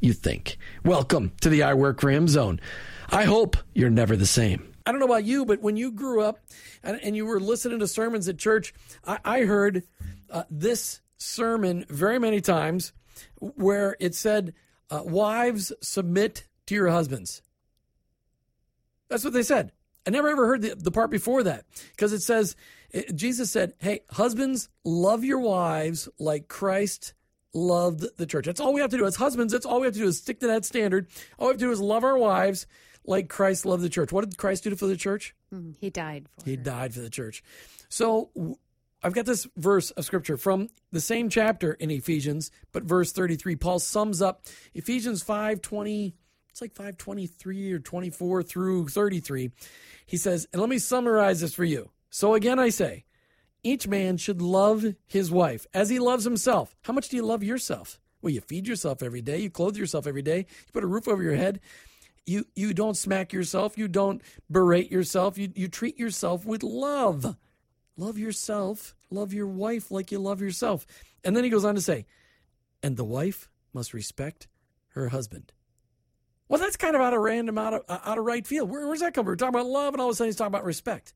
you think. Welcome to the I Work for Him zone. I hope you're never the same. I don't know about you, but when you grew up and, and you were listening to sermons at church, I, I heard uh, this sermon very many times where it said, uh, Wives, submit to your husbands. That's what they said. I never ever heard the, the part before that because it says, it, Jesus said, Hey, husbands, love your wives like Christ loved the church. That's all we have to do as husbands. That's all we have to do is stick to that standard. All we have to do is love our wives like Christ loved the church. What did Christ do for the church? Mm, he died for He her. died for the church. So I've got this verse of scripture from the same chapter in Ephesians, but verse 33. Paul sums up Ephesians 5:20, it's like 523 or 24 through 33. He says, and let me summarize this for you. So again I say, each man should love his wife as he loves himself. How much do you love yourself? Well, you feed yourself every day, you clothe yourself every day, you put a roof over your head. You you don't smack yourself, you don't berate yourself, you you treat yourself with love. Love yourself, love your wife like you love yourself. And then he goes on to say, and the wife must respect her husband. Well, that's kind of out of random, out of out of right field. Where, where's that come from? We're talking about love, and all of a sudden he's talking about respect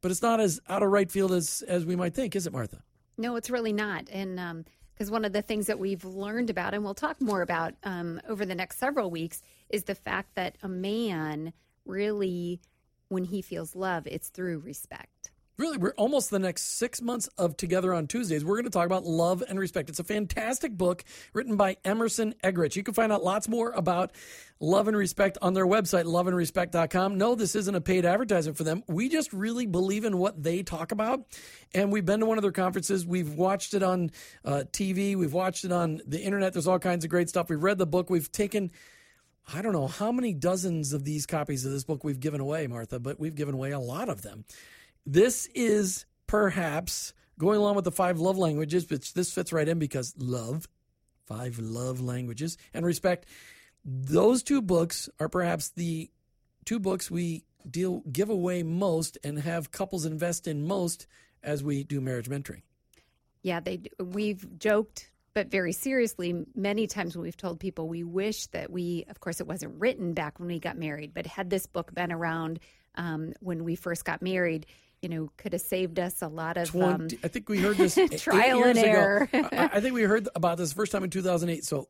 but it's not as out of right field as as we might think, is it, Martha? No, it's really not. And because um, one of the things that we've learned about, and we'll talk more about um, over the next several weeks, is the fact that a man really, when he feels love, it's through respect. Really, we're almost the next six months of Together on Tuesdays. We're going to talk about love and respect. It's a fantastic book written by Emerson Eggerichs. You can find out lots more about love and respect on their website, loveandrespect.com. No, this isn't a paid advertisement for them. We just really believe in what they talk about. And we've been to one of their conferences. We've watched it on uh, TV, we've watched it on the internet. There's all kinds of great stuff. We've read the book. We've taken. I don't know how many dozens of these copies of this book we've given away, Martha, but we've given away a lot of them. This is perhaps going along with the five love languages, but this fits right in because love, five love languages, and respect. Those two books are perhaps the two books we deal give away most and have couples invest in most as we do marriage mentoring. Yeah, they we've joked but very seriously many times when we've told people we wish that we of course it wasn't written back when we got married but had this book been around um, when we first got married you know, could have saved us a lot of 20, um, I think we heard this trial and error. I, I think we heard about this first time in 2008. So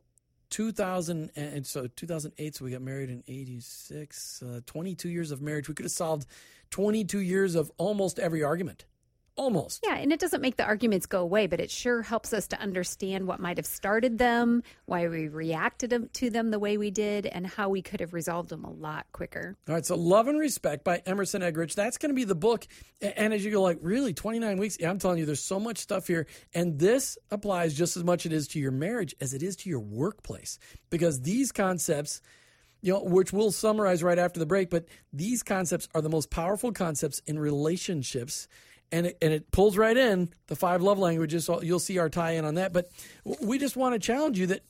2000 and so 2008 so we got married in 86 uh, 22 years of marriage we could have solved 22 years of almost every argument almost Yeah, and it doesn't make the arguments go away, but it sure helps us to understand what might have started them, why we reacted to them the way we did, and how we could have resolved them a lot quicker. All right, so Love and Respect by Emerson Eggerich. That's going to be the book. And as you go, like, really, 29 weeks? Yeah, I'm telling you, there's so much stuff here. And this applies just as much it is to your marriage as it is to your workplace. Because these concepts, you know, which we'll summarize right after the break, but these concepts are the most powerful concepts in relationships. And it, and it pulls right in the five love languages. So you'll see our tie in on that. But we just want to challenge you that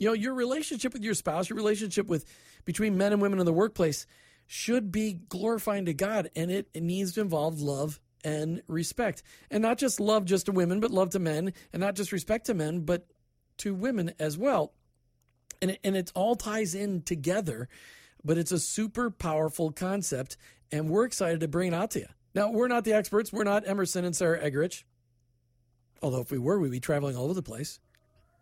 you know your relationship with your spouse your relationship with between men and women in the workplace should be glorifying to god and it, it needs to involve love and respect and not just love just to women but love to men and not just respect to men but to women as well and it, and it all ties in together but it's a super powerful concept and we're excited to bring it out to you now we're not the experts we're not emerson and sarah eggerich although if we were we'd be traveling all over the place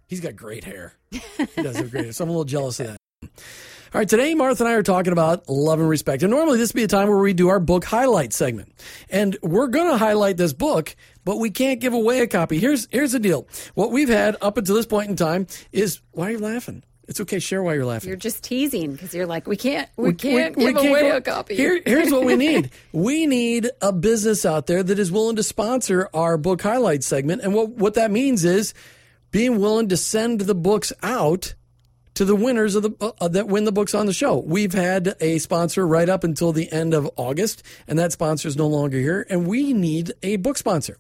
He's got great hair. He does have great hair. So I'm a little jealous of that. All right, today Martha and I are talking about love and respect. And normally this would be a time where we do our book highlight segment. And we're going to highlight this book, but we can't give away a copy. Here's here's the deal. What we've had up until this point in time is why are you laughing? It's okay, share why you're laughing. You're just teasing because you're like, we can't, we, can't we give can't away go- a copy. Here, here's what we need. we need a business out there that is willing to sponsor our book highlight segment. And what, what that means is being willing to send the books out to the winners of the uh, that win the books on the show. We've had a sponsor right up until the end of August, and that sponsor is no longer here. And we need a book sponsor.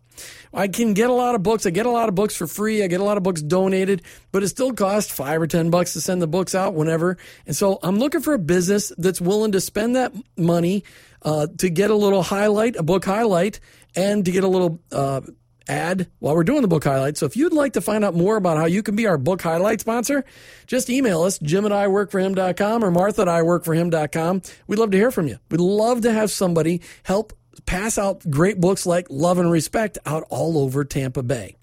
I can get a lot of books. I get a lot of books for free. I get a lot of books donated, but it still costs five or ten bucks to send the books out whenever. And so I'm looking for a business that's willing to spend that money uh, to get a little highlight, a book highlight, and to get a little. Uh, ad while we're doing the book highlight. So if you'd like to find out more about how you can be our book highlight sponsor, just email us, jim at iworkforhim.com or martha at iworkforhim.com. We'd love to hear from you. We'd love to have somebody help pass out great books like Love and Respect out all over Tampa Bay.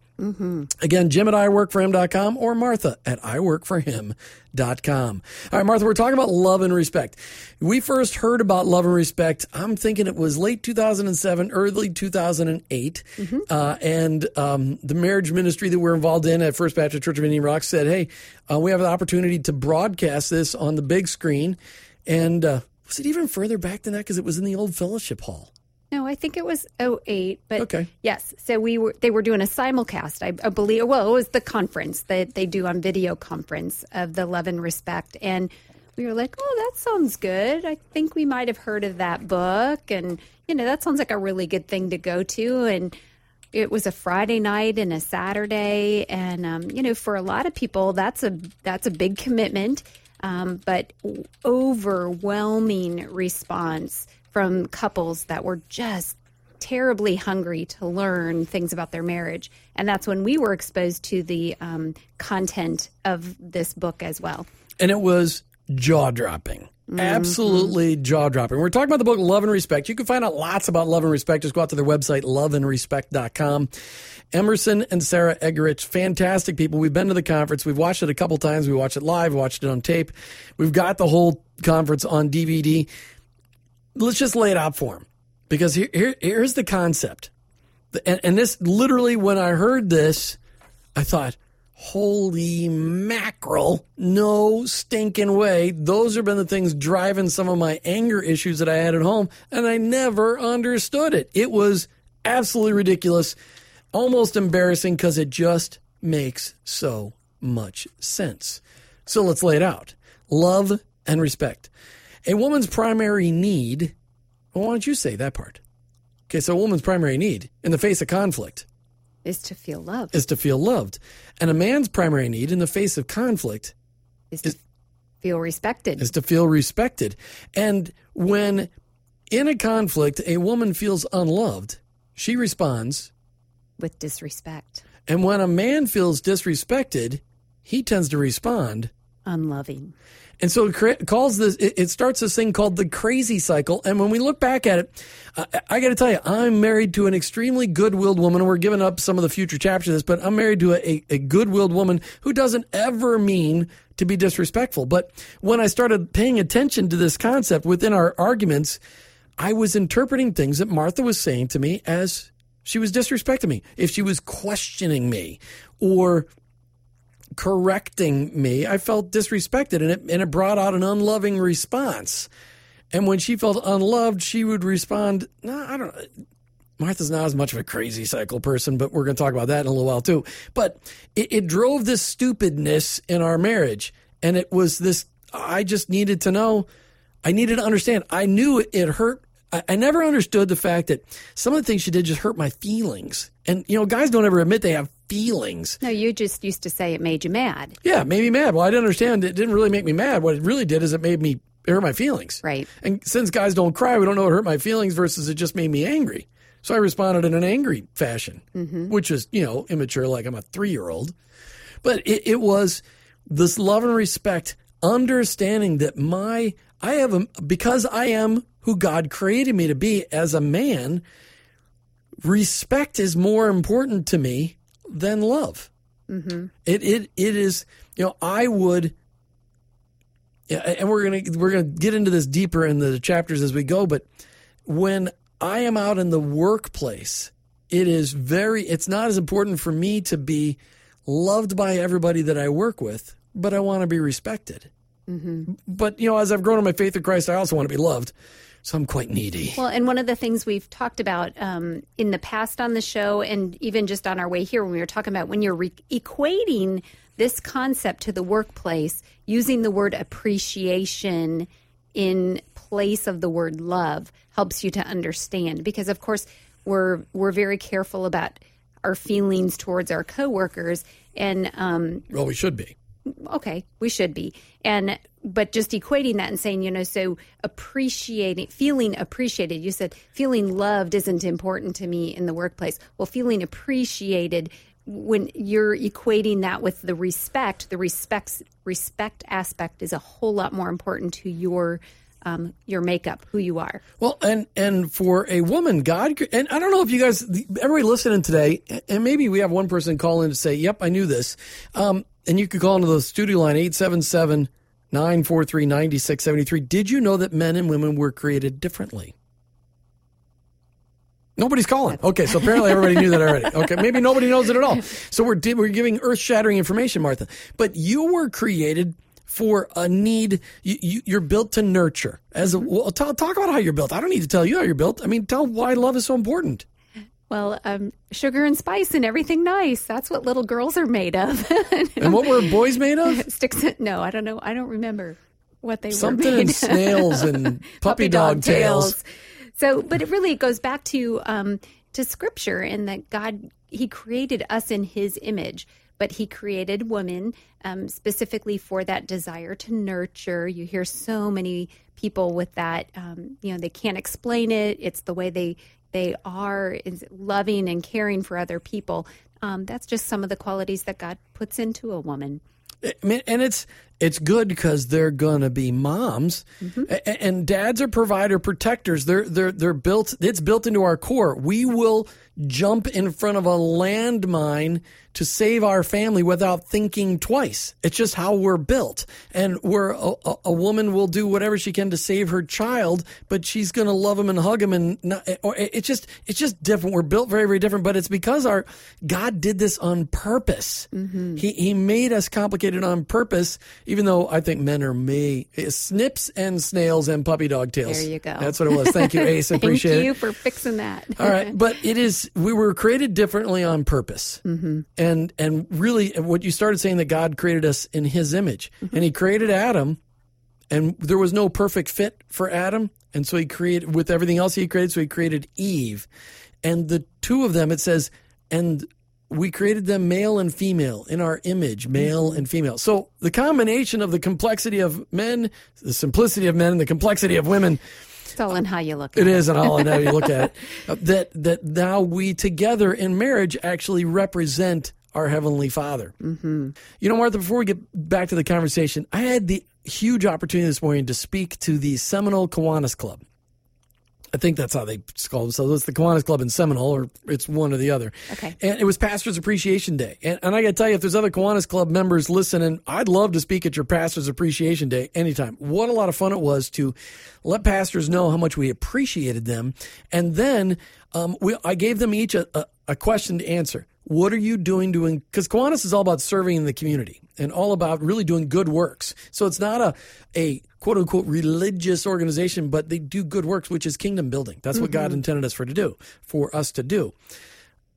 Again, Jim at iworkforhim.com or Martha at iworkforhim.com. All right, Martha, we're talking about love and respect. We first heard about love and respect, I'm thinking it was late 2007, early 2008. Uh, and um, the marriage ministry that we're involved in at First Baptist Church of Indian Rock said, hey, uh, we have the opportunity to broadcast this on the big screen. And uh, was it even further back than that? Because it was in the old fellowship hall. No, I think it was 08, but Okay. yes. So we were they were doing a simulcast. I, I believe well, it was the conference that they do on video conference of the Love and Respect and we were like, "Oh, that sounds good. I think we might have heard of that book and you know, that sounds like a really good thing to go to and it was a Friday night and a Saturday, and um, you know, for a lot of people, that's a that's a big commitment. Um, but overwhelming response from couples that were just terribly hungry to learn things about their marriage, and that's when we were exposed to the um, content of this book as well. and it was jaw dropping. Absolutely jaw dropping. We're talking about the book Love and Respect. You can find out lots about Love and Respect. Just go out to their website, loveandrespect.com. Emerson and Sarah Eggerich, fantastic people. We've been to the conference. We've watched it a couple times. We watched it live, watched it on tape. We've got the whole conference on DVD. Let's just lay it out for him because here, here here's the concept. And, and this literally, when I heard this, I thought, holy mackerel, no stinking way. Those have been the things driving some of my anger issues that I had at home, and I never understood it. It was absolutely ridiculous, almost embarrassing because it just makes so much sense. So let's lay it out love and respect. A woman's primary need, well, why don't you say that part? Okay, so a woman's primary need in the face of conflict Is to feel loved, is to feel loved. And a man's primary need in the face of conflict is to feel respected. is to feel respected. And when in a conflict a woman feels unloved, she responds. with disrespect, And when a man feels disrespected, he tends to respond. unloving. And so it calls this, it, starts this thing called the crazy cycle. And when we look back at it, I, I got to tell you, I'm married to an extremely good willed woman. We're giving up some of the future chapters of this, but I'm married to a, a, a good willed woman who doesn't ever mean to be disrespectful. But when I started paying attention to this concept within our arguments, I was interpreting things that Martha was saying to me as she was disrespecting me. If she was questioning me or correcting me, I felt disrespected and it, and it brought out an unloving response. And when she felt unloved, she would respond, no, I don't Martha's not as much of a crazy cycle person, but we're going to talk about that in a little while too. But it, it drove this stupidness in our marriage. And it was this, I just needed to know, I needed to understand. I knew it hurt. I, I never understood the fact that some of the things she did just hurt my feelings. And, you know, guys don't ever admit they have feelings. No, you just used to say it made you mad. Yeah, it made me mad. Well, I didn't understand. It didn't really make me mad. What it really did is it made me it hurt my feelings. Right. And since guys don't cry, we don't know what hurt my feelings versus it just made me angry. So I responded in an angry fashion, mm-hmm. which is, you know, immature, like I'm a three year old. But it, it, was this love and respect, understanding that my, I have a, because I am who God created me to be as a man, respect is more important to me than love. Mm-hmm. It, it, it is, you know, I would, and we're going to, we're to get into this deeper in the chapters as we go, but when I am out in the workplace, it is very, it's not as important for me to be loved by everybody that I work with, but I want to be respected. Mm-hmm. But, you know, as I've grown in my faith in Christ, I also want to be loved. So I'm quite needy. Well, and one of the things we've talked about um, in the past on the show, and even just on our way here when we were talking about when you're re- equating this concept to the workplace, using the word appreciation in place of the word love helps you to understand because of course we're we're very careful about our feelings towards our coworkers and um, well we should be okay we should be. And but just equating that and saying you know so appreciating feeling appreciated. You said feeling loved isn't important to me in the workplace. Well feeling appreciated when you're equating that with the respect the respect respect aspect is a whole lot more important to your um, your makeup, who you are. Well, and and for a woman, God, and I don't know if you guys, everybody listening today, and maybe we have one person call in to say, "Yep, I knew this," um, and you could call into the studio line 877 943 9673. Did you know that men and women were created differently? Nobody's calling. Okay, so apparently everybody knew that already. Okay, maybe nobody knows it at all. So we're we're giving earth shattering information, Martha. But you were created for a need. You, you, are built to nurture. As a, well, talk, talk about how you're built. I don't need to tell you how you're built. I mean, tell why love is so important. Well, um, sugar and spice and everything nice. That's what little girls are made of. and what were boys made of? Sticks. No, I don't know. I don't remember what they Something were made. of. Something snails and puppy, puppy dog, dog tails. tails. So, but it really goes back to um, to Scripture and that God He created us in His image but he created woman um, specifically for that desire to nurture. You hear so many people with that. Um, you know, they can't explain it. It's the way they they are loving and caring for other people. Um, that's just some of the qualities that God puts into a woman. I mean, and it's it's good because they're gonna be moms, mm-hmm. and dads are provider protectors. They're they're they're built. It's built into our core. We will jump in front of a landmine to save our family without thinking twice. It's just how we're built. And we're a, a woman will do whatever she can to save her child, but she's going to love him and hug him. And not, or it's just, it's just different. We're built very, very different, but it's because our God did this on purpose. Mm-hmm. He, he made us complicated on purpose, even though I think men are me. snips and snails and puppy dog tails. There you go. That's what it was. Thank you, Ace. Appreciate it. Thank you for fixing that. All right. But it is, we were created differently on purpose. Mm-hmm and and really what you started saying that God created us in his image mm-hmm. and he created Adam and there was no perfect fit for Adam and so he created with everything else he created so he created Eve and the two of them it says and we created them male and female in our image male and female so the combination of the complexity of men the simplicity of men and the complexity of women it's all in how you look. At it, it is, and all in how you look at it. Uh, that that now we together in marriage actually represent our heavenly Father. Mm-hmm. You know, Martha. Before we get back to the conversation, I had the huge opportunity this morning to speak to the Seminole Kiwanis Club. I think that's how they call themselves. It's the Kiwanis Club in Seminole, or it's one or the other. Okay. And it was Pastors Appreciation Day. And, and I got to tell you, if there's other Kiwanis Club members listening, I'd love to speak at your Pastors Appreciation Day anytime. What a lot of fun it was to let pastors know how much we appreciated them. And then um, we, I gave them each a, a, a question to answer. What are you doing doing? Because Kiwanis is all about serving in the community and all about really doing good works. So it's not a, a quote unquote religious organization, but they do good works, which is kingdom building. That's what God intended us for to do, for us to do.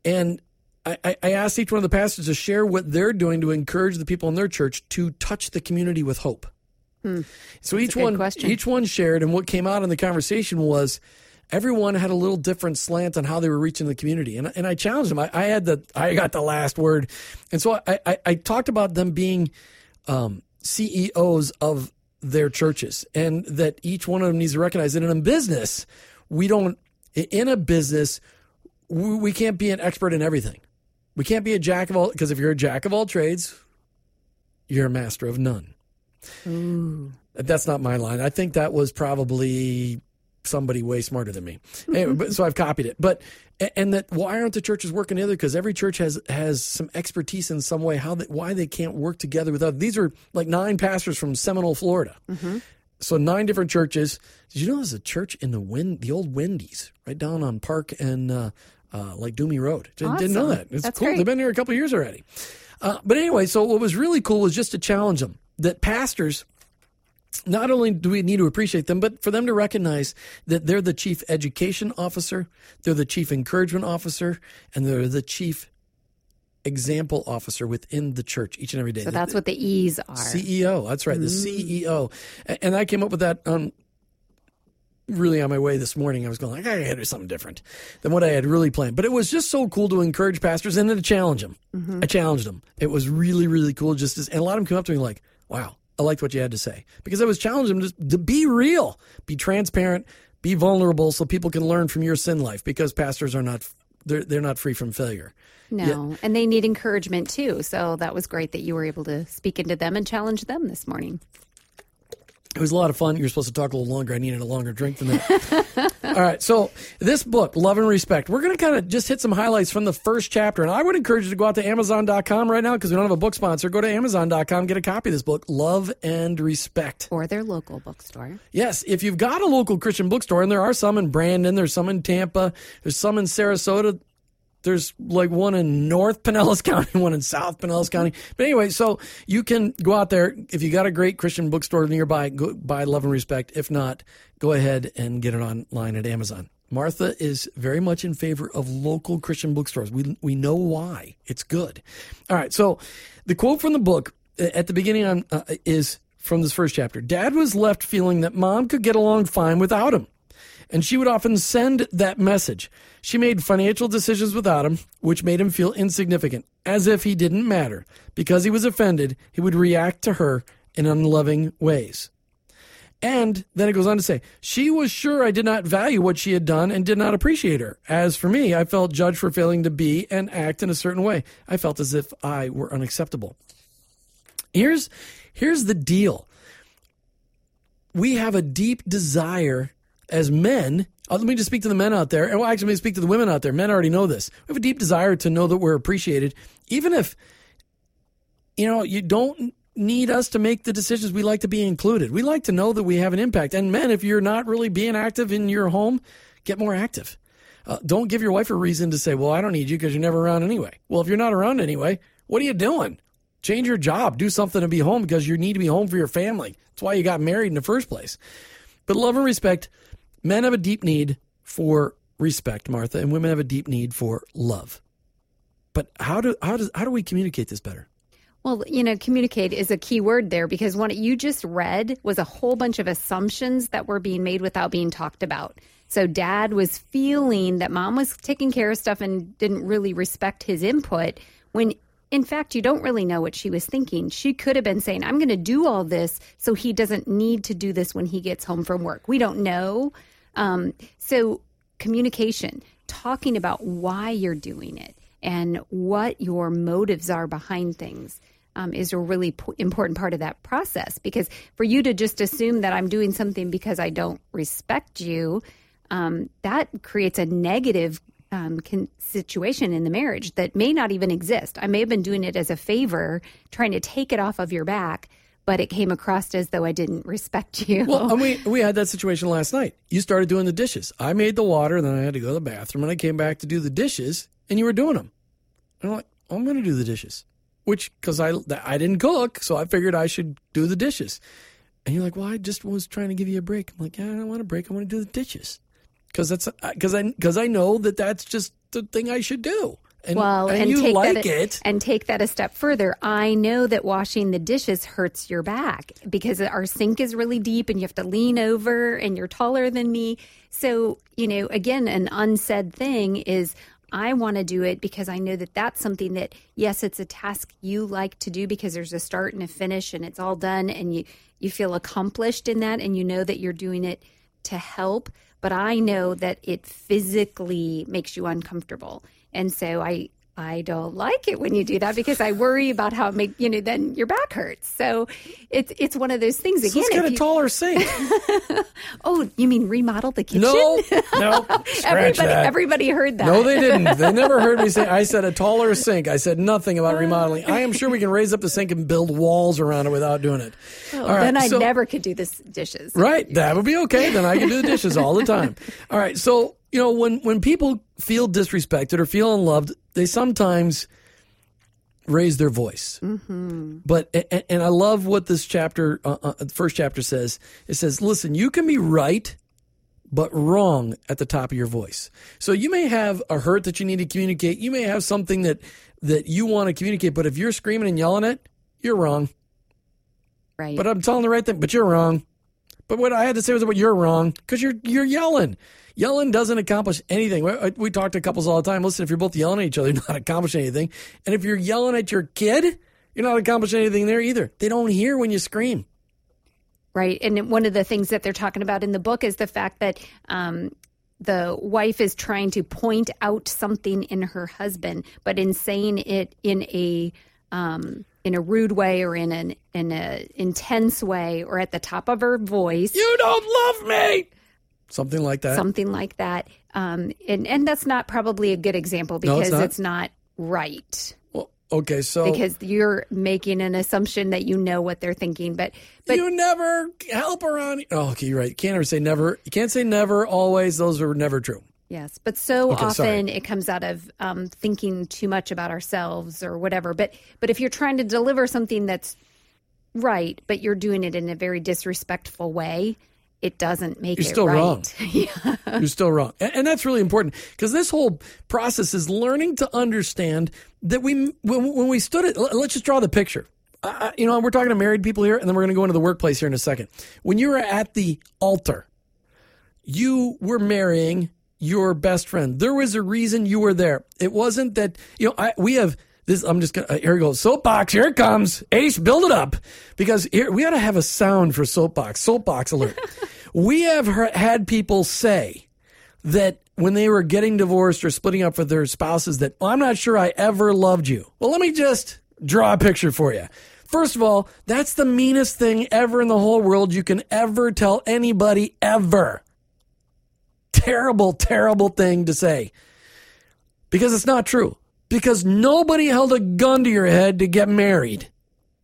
And I, I asked each one of the pastors to share what they're doing to encourage the people in their church to touch the community with hope. So each one, question. each one shared, and what came out in the conversation was everyone had a little different slant on how they were reaching the community, and and I challenged them. I, I had the I got the last word, and so I I, I talked about them being um, CEOs of their churches, and that each one of them needs to recognize that in a business, we don't in a business we, we can't be an expert in everything. We can't be a jack of all because if you're a jack of all trades, you're a master of none. Ooh. That's not my line. I think that was probably somebody way smarter than me. Anyway, but, so I've copied it. But and that why aren't the churches working together? Because every church has has some expertise in some way. How they, why they can't work together with others? These are like nine pastors from Seminole, Florida. So nine different churches. Did you know there's a church in the wind, the old Wendy's, right down on Park and uh, uh, like Duhme Road? Didn't, didn't know that. It's That's cool. great. They've been here a couple of years already. Uh, but anyway, so what was really cool was just to challenge them that pastors not only do we need to appreciate them, but for them to recognize that they're the chief education officer, they're the chief encouragement officer, and they're the chief example officer within the church each and every day. So that's what the E's are. CEO. That's right, the CEO. And I came up with that on really on my way this morning. I was going like, I gotta do something different than what I had really planned. But it was just so cool to encourage pastors and then to challenge them. Mm-hmm. I challenged them. It was really, really cool. Just as, and a lot of them came up to me like, wow, I liked what you had to say because I was challenging them to, to be real, be transparent, be vulnerable so people can learn from your sin life because pastors are not, they're, they're not free from failure. No, and they need encouragement too. So that was great that you were able to speak into them and challenge them this morning. It was a lot of fun. You were supposed to talk a little longer. I needed a longer drink than that. All right. So, this book, Love and Respect, we're going to kind of just hit some highlights from the first chapter. And I would encourage you to go out to Amazon.com right now because we don't have a book sponsor. Go to Amazon.com, get a copy of this book, Love and Respect. Or their local bookstore. Yes, if you've got a local Christian bookstore, and there are some in Brandon, there's some in Tampa, there's some in Sarasota, there's like one in North Pinellas County, one in South Pinellas County. But anyway, so you can go out there if you got a great Christian bookstore nearby, go buy Love and Respect. If not, go ahead and get it online at Amazon. Martha is very much in favor of local Christian bookstores. We we know why. It's good. All right, so the quote from the book uh, at the beginning on, uh, is from this first chapter. Dad was left feeling that mom could get along fine without him and she would often send that message. She made financial decisions without him, which made him feel insignificant, as if he didn't matter. Because he was offended, he would react to her in unloving ways. And then it goes on to say, she was sure I did not value what she had done and did not appreciate her. As for me, I felt judged for failing to be and act in a certain way. I felt as if I were unacceptable. Here's, here's the deal we have a deep desire as men. uh, let me just speak to the men out there. And well, actually, let me speak to the women out there. Men already know this. We have a deep desire to know that we're appreciated, even if, you know, you don't need us to make the decisions. We like to be included. We like to know that we have an impact. And men, if you're not really being active in your home, get more active. Uh, don't give your wife a reason to say, well, I don't need you because you're never around anyway. Well, if you're not around anyway, what are you doing? Change your job. Do something to be home because you need to be home for your family. That's why you got married in the first place. But love and respect, men have a deep need for respect, Martha, and women have a deep need for love. But how do how does how do we communicate this better? Well, you know, communicate is a key word there because what you just read was a whole bunch of assumptions that were being made without being talked about. So dad was feeling that mom was taking care of stuff and didn't really respect his input when in fact you don't really know what she was thinking. She could have been saying, "I'm going to do all this so he doesn't need to do this when he gets home from work." We don't know. Um, so communication, talking about why you're doing it and what your motives are behind things. um, is a really p- important part of that process. Because for you to just assume that I'm doing something because I don't respect you, um, that creates a negative um, situation in the marriage that may not even exist. I may have been doing it as a favor, trying to take it off of your back, but it came across as though I didn't respect you. Well, we we had that situation last night. You started doing the dishes. I made the water, and then I had to go to the bathroom, and I came back to do the dishes, and you were doing them. And I'm like, I'm going to do the dishes, which because I I didn't cook, so I figured I should do the dishes. And you're like, well, I just was trying to give you a break. I'm like, yeah, I don't want a break. I want to do the dishes because that's because I because I know that that's just the thing I should do. And, well, and, and, you take like that, it. and take that a step further. I know that washing the dishes hurts your back because our sink is really deep and you have to lean over and you're taller than me. So, you know, again, an unsaid thing is I want to do it because I know that that's something that, yes, it's a task you like to do because there's a start and a finish and it's all done and you, you feel accomplished in that and you know that you're doing it to help. But I know that it physically makes you uncomfortable. And so I, I don't like it when you do that because I worry about how it make you know then your back hurts. So it's it's one of those things again. So let's get a you, taller sink. oh, you mean remodel the kitchen? No, no, everybody that. everybody heard that. No, they didn't. They never heard me say. I said a taller sink. I said nothing about oh. remodeling. I am sure we can raise up the sink and build walls around it without doing it. Oh, right, then I so- never could do this dishes. Right, that would be okay. Then I can do the dishes all the time. All right, so you know when when people feel disrespected or feel unloved, they sometimes raise their voice. Mm-hmm. But and, and I love what this chapter, uh, uh, the first chapter says. It says, "Listen, you can be right." But wrong at the top of your voice. So you may have a hurt that you need to communicate. You may have something that that you want to communicate. But if you're screaming and yelling it, you're wrong. Right. But I'm telling the right thing. But you're wrong. But what I had to say was, "But you're wrong," because you're you're yelling. Yelling doesn't accomplish anything. We, we talk to couples all the time. Listen, if you're both yelling at each other, you're not accomplishing anything. And if you're yelling at your kid, you're not accomplishing anything there either. They don't hear when you scream. Right. And one of the things that they're talking about in the book is the fact that um, the wife is trying to point out something in her husband, but in saying it in a um, in a rude way or in an in a intense way or at the top of her voice, You don't love me. Something like that. something like that. Um, and and that's not probably a good example No, it's because not. it's not right. well, okay, so Because you're making an assumption that you know what they're thinking, but but you never help around. Oh, okay, you're right. You can't ever say never. You can't say never always. Those are never true. Yes, but so Okay, sorry. often it comes out of um, thinking too much about ourselves or whatever. But but if you're trying to deliver something that's right, but you're doing it in a very disrespectful way, it doesn't make it. You're it still right. wrong. yeah. You're still wrong. And, and that's really important because this whole process is learning to understand that we, when, when we stood it, let- let's just draw the picture. Uh, you know, we're talking to married people here, and then we're going to go into the workplace here in a second. When you were at the altar, you were marrying your best friend. There was a reason you were there. It wasn't that, you know, I, we have this. I'm just going to, uh, here we go. Soapbox, here it comes. Ace, build it up. Because here, we got to have a sound for soapbox, soapbox alert. we have heard, had people say that when they were getting divorced or splitting up with their spouses, that "Well, I'm not sure I ever loved you. Well, let me just draw a picture for you. First of all, that's the meanest thing ever in the whole world you can ever tell anybody ever terrible, terrible thing to say because it's not true. Because nobody held a gun to your head to get married.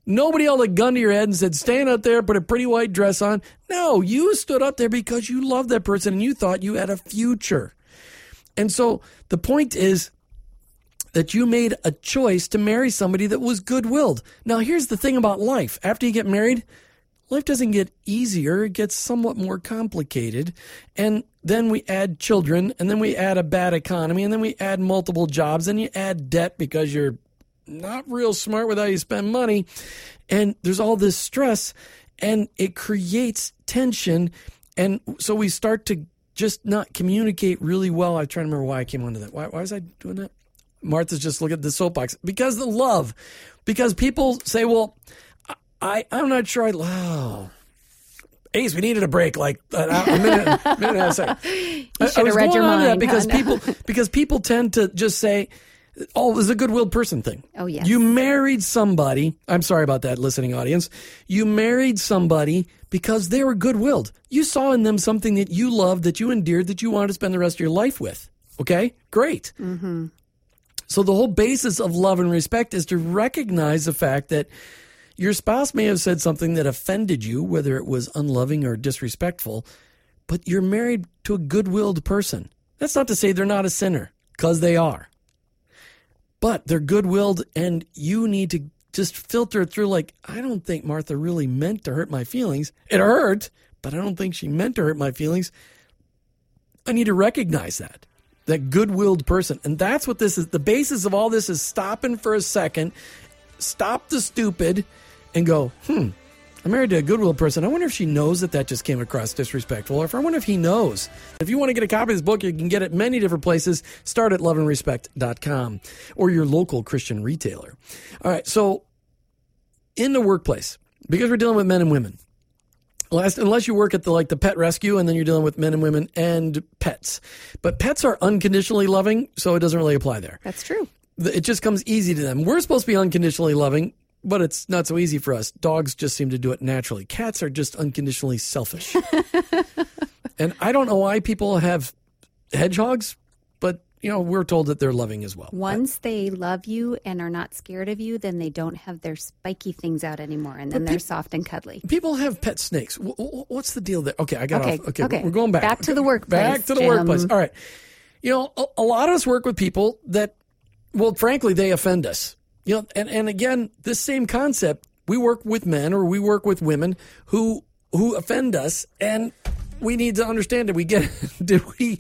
Nobody held a gun to your head and said, stand up there, put a pretty white dress on. No, you stood up there because you loved that person and you thought you had a future. And so the point is that you made a choice to marry somebody that was good willed. Now, here's the thing about life after you get married, life doesn't get easier, it gets somewhat more complicated. And then we add children, and then we add a bad economy, and then we add multiple jobs, and you add debt because you're not real smart with how you spend money. And there's all this stress, and it creates tension. And so we start to just not communicate really well. I'm trying to remember why I came onto that. Why, why was I doing that? Martha's just looking at the soapbox because the love, because people say, "Well, I I'm not sure I." Wow, Ace, we needed a break, like a, a minute, minute and a second. I- I should have was read going your on to that because? No. people because people tend to just say, Oh, it's a good-willed person thing. Oh, yeah. You married somebody. I'm sorry about that, listening audience. You married somebody because they were good-willed. You saw in them something that you loved, that you endeared, that you wanted to spend the rest of your life with. Okay, great. Mm-hmm. So the whole basis of love and respect is to recognize the fact that your spouse may have said something that offended you, whether it was unloving or disrespectful, but you're married to a good-willed person. That's not to say they're not a sinner, because they are but they're good willed and you need to just filter it through like, I don't think Martha really meant to hurt my feelings. It hurt, but I don't think she meant to hurt my feelings. I need to recognize that, that good willed person. And that's what this is. The basis of all this is stopping for a second, stop the stupid, and go, hmm, I'm married to a goodwill person. I wonder if she knows that that just came across disrespectful, or if I wonder if he knows. If you want to get a copy of this book, you can get it many different places. Start at loveandrespect.com or your local Christian retailer. All right, so in the workplace, because we're dealing with men and women, Last, unless you work at the like the pet rescue and then you're dealing with men and women and pets. But pets are unconditionally loving, so it doesn't really apply there. That's true. It just comes easy to them. We're supposed to be unconditionally loving but it's not so easy for us. Dogs just seem to do it naturally. Cats are just unconditionally selfish. and I don't know why people have hedgehogs, but you know, we're told that they're loving as well. Once I, they love you and are not scared of you, then they don't have their spiky things out anymore, and then they're soft and cuddly. People have pet snakes. What's the deal there? Okay, I got okay, off. Okay, okay, we're going back. Back to the workplace. Back to the Jim. workplace. All right. You know, a, a lot of us work with people that, well, frankly, they offend us. You know, and, and again, this same concept, we work with men or we work with women who who offend us and we need to understand that we get did we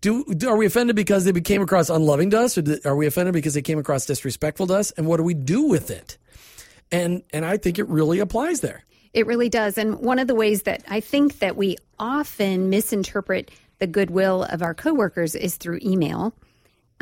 do are we offended because they became across unloving to us or are we offended because they came across disrespectful to us and what do we do with it? And and i think it really applies there. It really does. And one of the ways that i think that we often misinterpret the goodwill of our coworkers is through email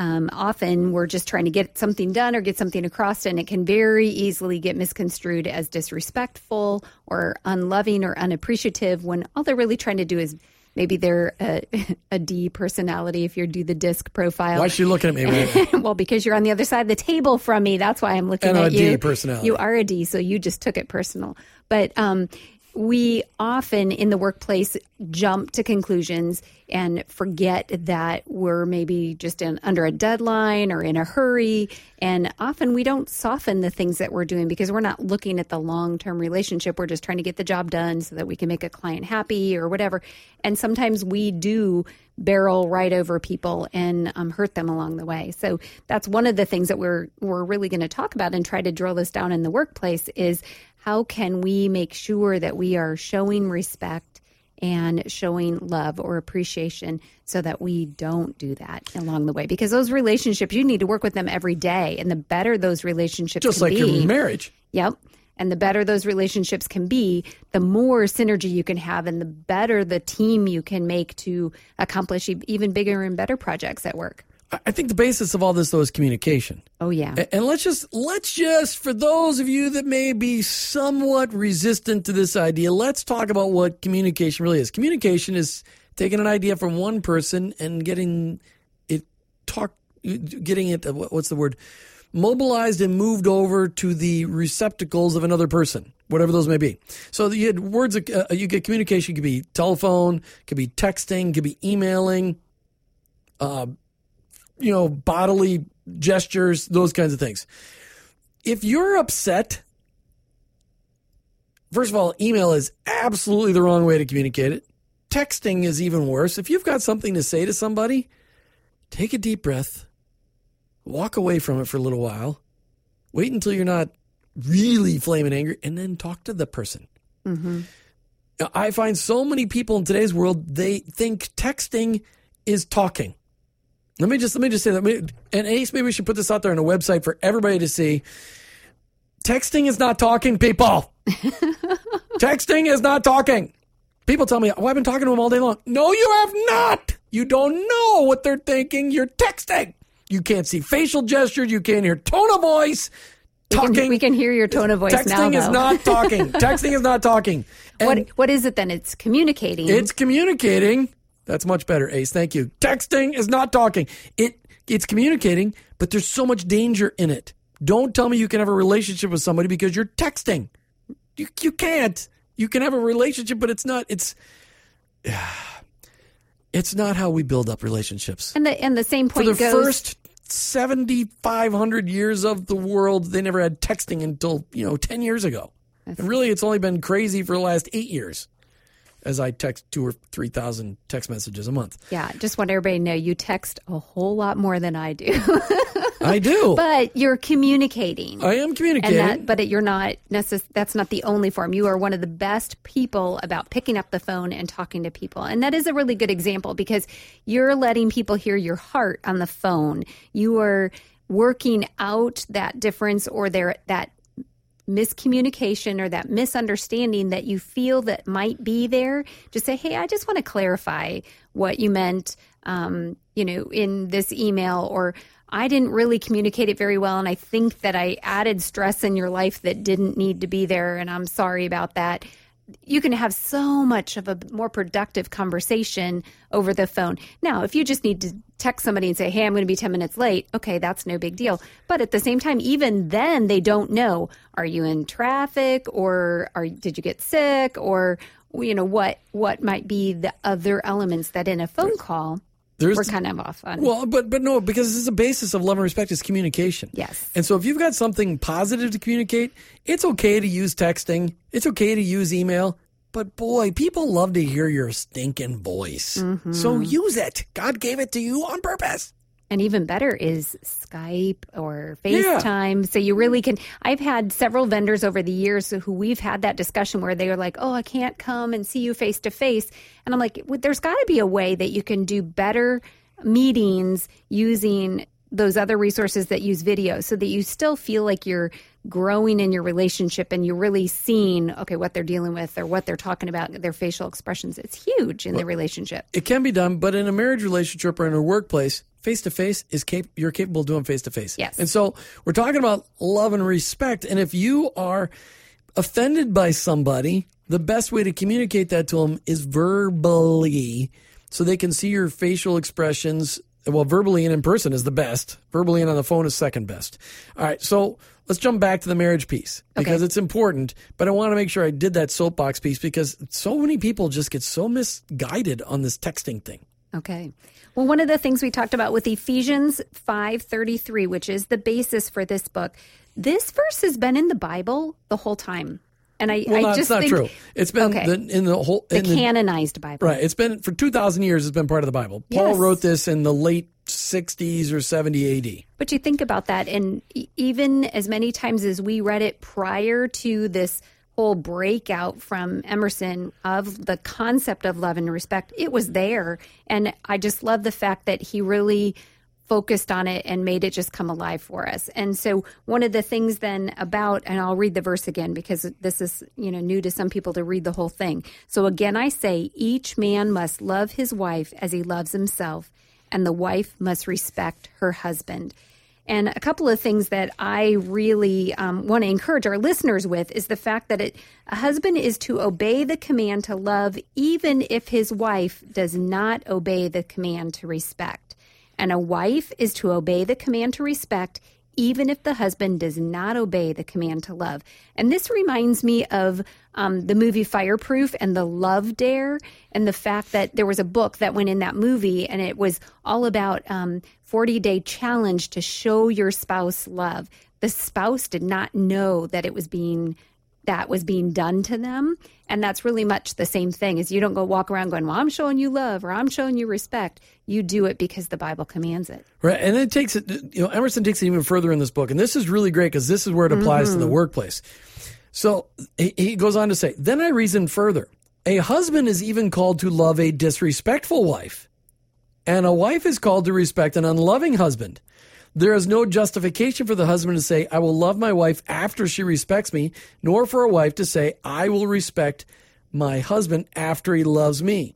um, often we're just trying to get something done or get something across, and it can very easily get misconstrued as disrespectful or unloving or unappreciative when all they're really trying to do is maybe they're a, a D personality if you do the disc profile. Why is she looking at me? well, because you're on the other side of the table from me. That's why I'm looking and at a you. D personality. You are a D, so you just took it personal. But um, we often in the workplace jump to conclusions and forget that we're maybe just in, under a deadline or in a hurry. And often we don't soften the things that we're doing because we're not looking at the long term relationship. We're just trying to get the job done so that we can make a client happy or whatever. And sometimes we do barrel right over people and um, hurt them along the way. So that's one of the things that we're we're really going to talk about and try to drill this down in the workplace is how can we make sure that we are showing respect and showing love or appreciation so that we don't do that along the way? Because those relationships you need to work with them every day. And the better those relationships just like be, your marriage. yep. And the better those relationships can be the more synergy you can have and the better the team you can make to accomplish even bigger and better projects at work I think the basis of all this though is communication. Oh yeah. And let's just let's just for those of you that may be somewhat resistant to this idea, let's talk about what communication really is. Communication is taking an idea from one person and getting it talk getting it what's the word? mobilized and moved over to the receptacles of another person, whatever those may be. So you had words, uh, you get communication, could be telephone, could be texting, could be emailing, uh, you know, bodily gestures, those kinds of things. If you're upset, first of all, email is absolutely the wrong way to communicate it. Texting is even worse. If you've got something to say to somebody, take a deep breath, walk away from it for a little while, wait until you're not really flaming angry, and then talk to the person. Mm-hmm. I find so many people in today's world, they think texting is talking. Let me just let me just say that. And Ace, maybe we should put this out there on a website for everybody to see. Texting is not talking, people. Texting is not talking. People tell me, "Oh, I've been talking to them all day long." No, you have not. You don't know what they're thinking. You're texting. You can't see facial gestures. You can't hear tone of voice. Talking. We can, we can hear your tone of voice Texting now. is not talking. Texting is not talking. And what what is it then? It's communicating. It's communicating that's much better, Ace. Thank you. Texting is not talking. It it's communicating, but there's so much danger in it. Don't tell me you can have a relationship with somebody because you're texting. You, you can't. You can have a relationship, but it's not. It's it's not how we build up relationships. And the and the same point For the goes. first seventy five hundred years of the world, they never had texting until you know ten years ago. And really, it's only been crazy for the last eight years, as I text two or three thousand text messages a month. yeah, just want everybody to know you text a whole lot more than I do, I do. but you're communicating. I am and communicating. that, but you're not necess- That's not the only form. You are one of the best people about picking up the phone and talking to people, and that is a really good example because you're letting people hear your heart on the phone. You are working out that difference or their that miscommunication or that misunderstanding that you feel that might be there just say hey i just want to clarify what you meant um, you know in this email or i didn't really communicate it very well and i think that i added stress in your life that didn't need to be there and i'm sorry about that you can have so much of a more productive conversation over the phone. Now, if you just need to text somebody and say, Hey, I'm going to be 10 minutes late, okay, that's no big deal. But at the same time, even then, they don't know are you in traffic or are, did you get sick or, you know, what, what might be the other elements that in a phone call There's we're kind of off on. Well, but but no, because this is a basis of love and respect is communication. Yes. And so if you've got something positive to communicate, it's okay to use texting. It's okay to use email. But boy, people love to hear your stinking voice. Mm-hmm. So use it. God gave it to you on purpose. And even better is Skype or Yeah. FaceTime. So you really can. I've had several vendors over the years who we've had that discussion where they are like, oh, I can't come and see you face to face. And I'm like, well, there's got to be a way that you can do better meetings using those other resources that use video so that you still feel like you're growing in your relationship and you're really seeing okay what they're dealing with or what they're talking about their facial expressions it's huge in the relationship It can be done, but in a marriage relationship or in a workplace, face to face is cap- you're capable of doing face to face. Yes. And so we're talking about love and respect. And if you are offended by somebody, the best way to communicate that to them is verbally, so they can see your facial expressions. Well, verbally and in person is the best. Verbally and on the phone is second best. All right, so let's jump back to the marriage piece because Okay. it's important. But I want to make sure I did that soapbox piece because so many people just get so misguided on this texting thing. Okay. Well, one of the things we talked about with Ephesians 5:33, which is the basis for this book, this verse has been in the Bible the whole time. And I, Well, I no, just it's not think true. It's been Okay. the, in the whole in the- canonized Bible. right. It's been for two thousand years. It's been part of the Bible. Paul Yes. wrote this in the late sixties or seventy A.D. But you think about that, and even as many times as we read it prior to this whole breakout from Emerson of the concept of love and respect, it was there. And I just love the fact that he really focused on it and made it just come alive for us. And so one of the things then about and I'll read the verse again because this is, you know, new to some people to read the whole thing. So again I say each man must love his wife as he loves himself and the wife must respect her husband. And a couple of things that I really um, want to encourage our listeners with is the fact that it, a husband is to obey the command to love, even if his wife does not obey the command to respect. And a wife is to obey the command to respect, even if the husband does not obey the command to love. And this reminds me of um, the movie Fireproof and the Love Dare, and the fact that there was a book that went in that movie, and it was all about um, 40 day challenge to show your spouse love. The spouse did not know that it was being that was being done to them. And that's really much the same thing is you don't go walk around going, Well, I'm showing you love or I'm showing you respect. You do it because the Bible commands it. Right. And it takes it, you know, Emerson takes it even further in this book. And this is really great because this is where it applies to the mm-hmm. workplace. So he, he goes on to say, Then I reason further. A husband is even called to love a disrespectful wife, and a wife is called to respect an unloving husband. There is no justification for the husband to say, I will love my wife after she respects me, nor for a wife to say, I will respect my husband after he loves me.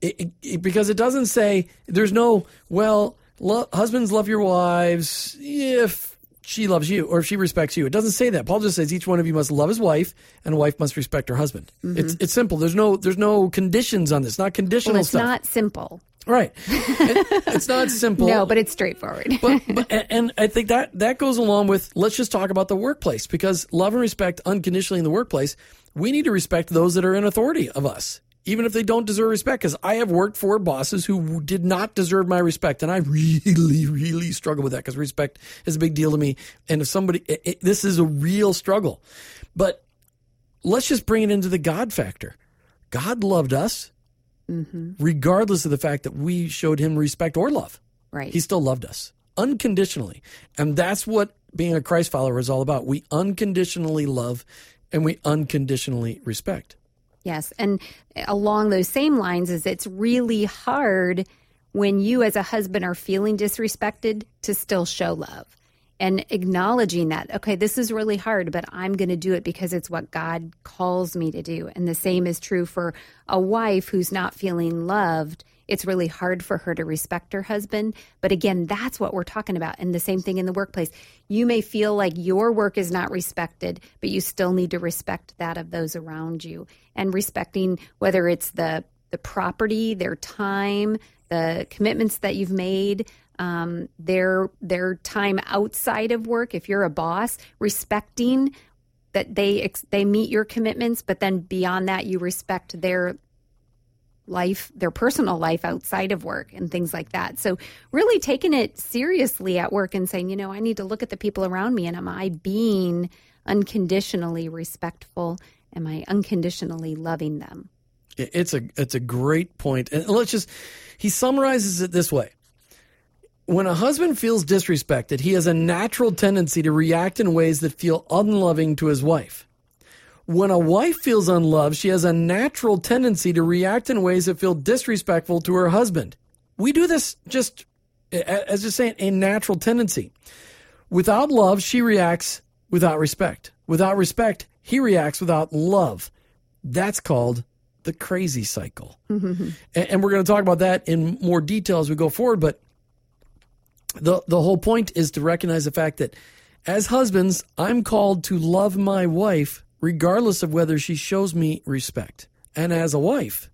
It, it, because it doesn't say, there's no, well, lo- husbands love your wives if she loves you or if she respects you. It doesn't say that. Paul just says each one of you must love his wife and a wife must respect her husband. Mm-hmm. It's, it's simple. There's no, there's no conditions on this, not conditional Well, it's stuff. not simple. Right. It- it's not simple. No, but it's straightforward. but, but and I think that that goes along with let's just talk about the workplace because love and respect unconditionally in the workplace. We need to respect those that are in authority of us, even if they don't deserve respect. Because I have worked for bosses who did not deserve my respect, and I really, really struggle with that because respect is a big deal to me. And if somebody, it, it- this is a real struggle. But let's just bring it into the God factor. God loved us, Mm-hmm. regardless of the fact that we showed Him respect or love. right. He still loved us unconditionally. And that's what being a Christ follower is all about. We unconditionally love and we unconditionally respect. Yes. And along those same lines is it's really hard when you as a husband are feeling disrespected to still show love and acknowledging that, okay, this is really hard, but I'm going to do it because it's what God calls me to do. And the same is true for a wife who's not feeling loved. It's really hard for her to respect her husband. But again, that's what we're talking about. And the same thing in the workplace. You may feel like your work is not respected, but you still need to respect that of those around you. And respecting whether it's the the property, their time, the commitments that you've made, um, their their time outside of work. If you're a boss, respecting that they they meet your commitments, but then beyond that, you respect their life, their personal life outside of work and things like that. So really taking it seriously at work and saying, you know, I need to look at the people around me and am I being unconditionally respectful? Am I unconditionally loving them? It's a it's a great point. And let's just he summarizes it this way. When a husband feels disrespected, he has a natural tendency to react in ways that feel unloving to his wife. When a wife feels unloved, she has a natural tendency to react in ways that feel disrespectful to her husband. We do this just as just saying a natural tendency. Without love, she reacts without respect. Without respect, he reacts without love. That's called the crazy cycle. Mm-hmm. And, and we're going to talk about that in more detail as we go forward. But the, the whole point is to recognize the fact that as husbands, I'm called to love my wife regardless of whether she shows me respect. And as a wife,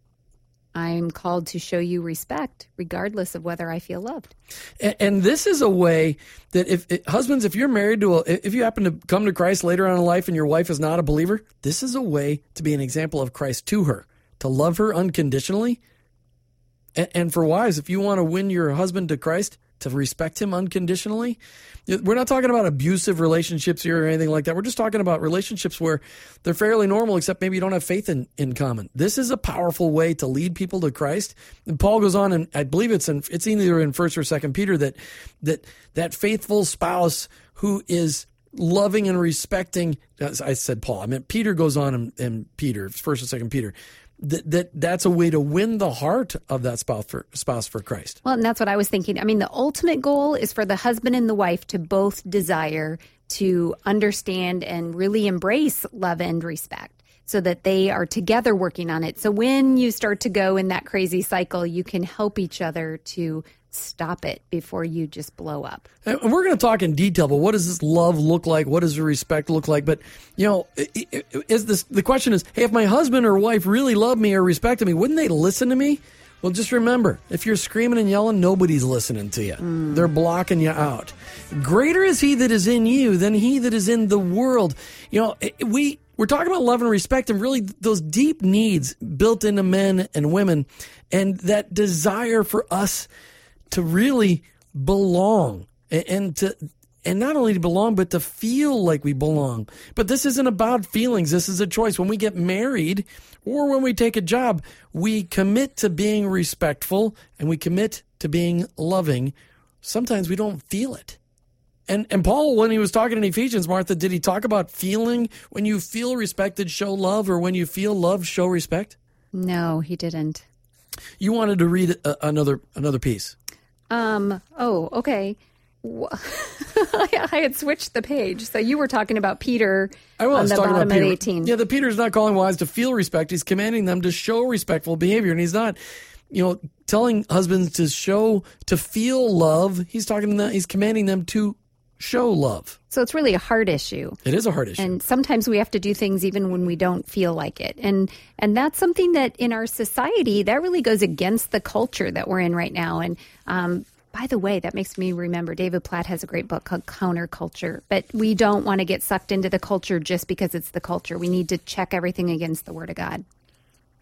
I'm called to show you respect regardless of whether I feel loved. And, and this is a way that if, husbands, if you're married to a, if you happen to come to Christ later on in life and your wife is not a believer, this is a way to be an example of Christ to her, to love her unconditionally. And, and for wives, if you want to win your husband to Christ, to respect him unconditionally, we're not talking about abusive relationships here or anything like that. We're just talking about relationships where they're fairly normal, except maybe you don't have faith in, in common. This is a powerful way to lead people to Christ. And Paul goes on, and I believe it's in, it's either in First or Second Peter that that that faithful spouse who is loving and respecting. I said Paul. I meant Peter goes on in, in Peter, First and Second Peter. That, that that's a way to win the heart of that spouse for spouse for Christ. Well, and that's what I was thinking. I mean, the ultimate goal is for the husband and the wife to both desire to understand and really embrace love and respect so that they are together working on it. So when you start to go in that crazy cycle, you can help each other to stop it before you just blow up. And we're going to talk in detail, but what does this love look like? What does the respect look like? But you know, is this the question is, hey, if my husband or wife really loved me or respected me, wouldn't they listen to me? Well, just remember, if you're screaming and yelling, nobody's listening to you. Mm. They're blocking you out. Greater is he that is in you than he that is in the world. You know, we we're talking about love and respect and really those deep needs built into men and women and that desire for us to really belong and to and not only to belong but to feel like we belong but this isn't about feelings this is a choice when we get married or when we take a job we commit to being respectful and we commit to being loving sometimes we don't feel it and and Paul, when he was talking in Ephesians, Martha, did he talk about feeling when you feel respected, show love, or when you feel love, show respect? No, he didn't. You wanted to read a, another another piece. Um. Oh, okay. I had switched the page, so you were talking about Peter I was on the talking bottom about Peter. eighteen. Yeah, the Peter's not calling wives to feel respect; he's commanding them to show respectful behavior, and he's not, you know, telling husbands to show to feel love. He's talking to them. He's commanding them to show love. So it's really a hard issue. It is a hard issue. And sometimes we have to do things even when we don't feel like it. And and that's something that in our society that really goes against the culture that we're in right now. And um, by the way, that makes me remember David Platt has a great book called Counterculture. But we don't want to get sucked into the culture just because it's the culture. We need to check everything against the Word of God.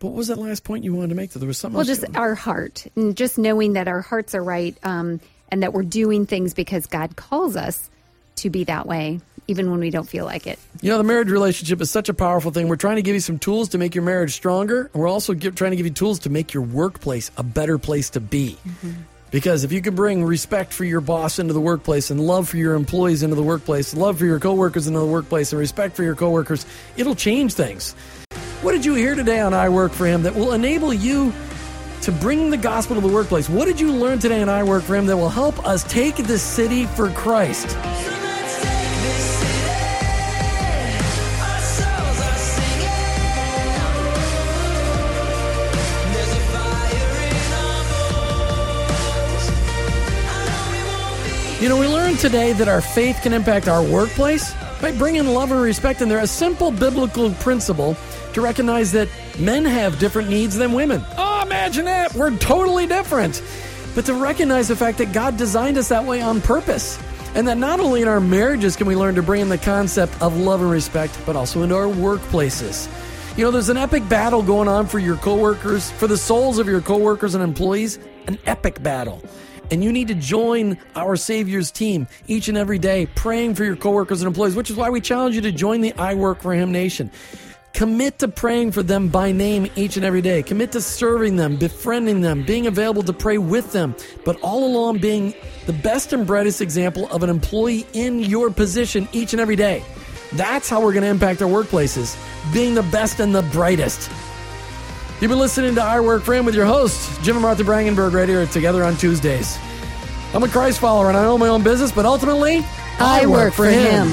What was that last point you wanted to make? That there was something. Well, just you- our heart, and just knowing that our hearts are right, um, and that we're doing things because God calls us to be that way, even when we don't feel like it. You know, the marriage relationship is such a powerful thing. We're trying to give you some tools to make your marriage stronger, and we're also give, trying to give you tools to make your workplace a better place to be. Mm-hmm. Because if you can bring respect for your boss into the workplace and love for your employees into the workplace, love for your coworkers into the workplace, and respect for your coworkers, it'll change things. What did you hear today on I Work for Him that will enable you to bring the gospel to the workplace? What did you learn today on I Work for Him that will help us take this city for Christ? You know, we learned today that our faith can impact our workplace by bringing love and respect in there. A simple biblical principle to recognize that men have different needs than women. Oh, imagine that. We're totally different. But to recognize the fact that God designed us that way on purpose. And that not only in our marriages can we learn to bring in the concept of love and respect, but also into our workplaces. You know, there's an epic battle going on for your coworkers, for the souls of your coworkers and employees, an epic battle. And you need to join our Savior's team each and every day, praying for your coworkers and employees, which is why we challenge you to join the I Work for Him Nation. Commit to praying for them by name each and every day. Commit to serving them, befriending them, being available to pray with them, but all along being the best and brightest example of an employee in your position each and every day. That's how we're going to impact our workplaces, being the best and the brightest. You've been listening to I Work for Him with your hosts, Jim and Martha Brangenberg, right here together on Tuesdays. I'm a Christ follower and I own my own business, but ultimately, I work for Him.